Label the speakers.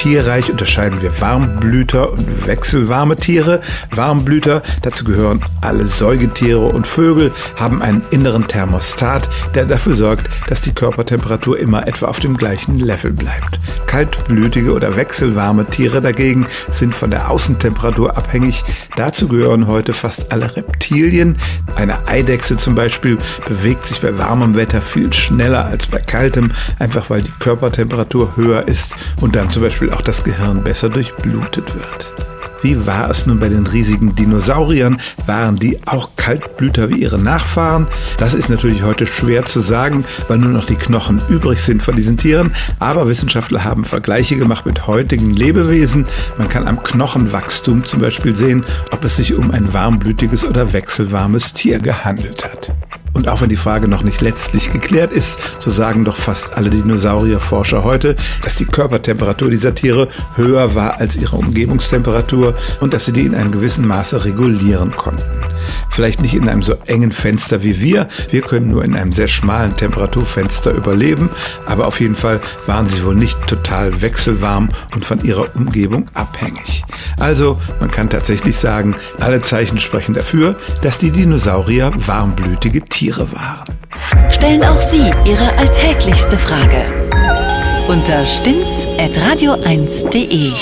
Speaker 1: Tierreich unterscheiden wir Warmblüter und wechselwarme Tiere. Warmblüter, dazu gehören alle Säugetiere und Vögel, haben einen inneren Thermostat, der dafür sorgt, dass die Körpertemperatur immer etwa auf dem gleichen Level bleibt. Kaltblütige oder wechselwarme Tiere dagegen sind von der Außentemperatur abhängig. Dazu gehören heute fast alle Reptilien. Eine Eidechse zum Beispiel bewegt sich bei warmem Wetter viel schneller als bei kaltem, einfach weil die Körpertemperatur höher ist und dann zum Beispiel auch das Gehirn besser durchblutet wird. Wie war es nun bei den riesigen Dinosauriern? Waren die auch Kaltblüter wie ihre Nachfahren? Das ist natürlich heute schwer zu sagen, weil nur noch die Knochen übrig sind von diesen Tieren. Aber Wissenschaftler haben Vergleiche gemacht mit heutigen Lebewesen. Man kann am Knochenwachstum zum Beispiel sehen, ob es sich um ein warmblütiges oder wechselwarmes Tier gehandelt hat. Und auch wenn die Frage noch nicht letztlich geklärt ist, so sagen doch fast alle Dinosaurierforscher heute, dass die Körpertemperatur dieser Tiere höher war als ihre Umgebungstemperatur und dass sie die in einem gewissen Maße regulieren konnten. Vielleicht nicht in einem so engen Fenster wie wir, wir können nur in einem sehr schmalen Temperaturfenster überleben, aber auf jeden Fall waren sie wohl nicht total wechselwarm und von ihrer Umgebung abhängig. Also man kann tatsächlich sagen, alle Zeichen sprechen dafür, dass die Dinosaurier warmblütige Tiere Tiere waren.
Speaker 2: Stellen auch Sie Ihre alltäglichste Frage unter stimmtz.radio1.de.